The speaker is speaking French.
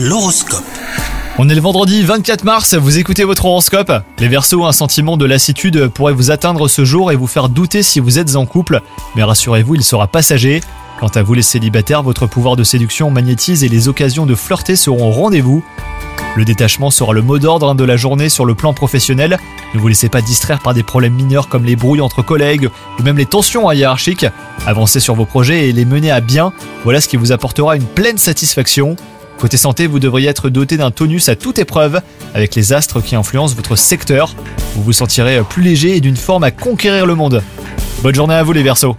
L'horoscope. On est le vendredi 24 mars, vous écoutez votre horoscope? Les Verseaux, un sentiment de lassitude pourrait vous atteindre ce jour et vous faire douter si vous êtes en couple, mais rassurez-vous, il sera passager. Quant à vous les célibataires, votre pouvoir de séduction magnétise et les occasions de flirter seront au rendez-vous. Le détachement sera le mot d'ordre de la journée sur le plan professionnel. Ne vous laissez pas distraire par des problèmes mineurs comme les brouilles entre collègues ou même les tensions hiérarchiques. Avancez sur vos projets et les mener à bien. Voilà ce qui vous apportera une pleine satisfaction. Côté santé, vous devriez être doté d'un tonus à toute épreuve avec les astres qui influencent votre secteur. Vous vous sentirez plus léger et d'une forme à conquérir le monde. Bonne journée à vous les Verseaux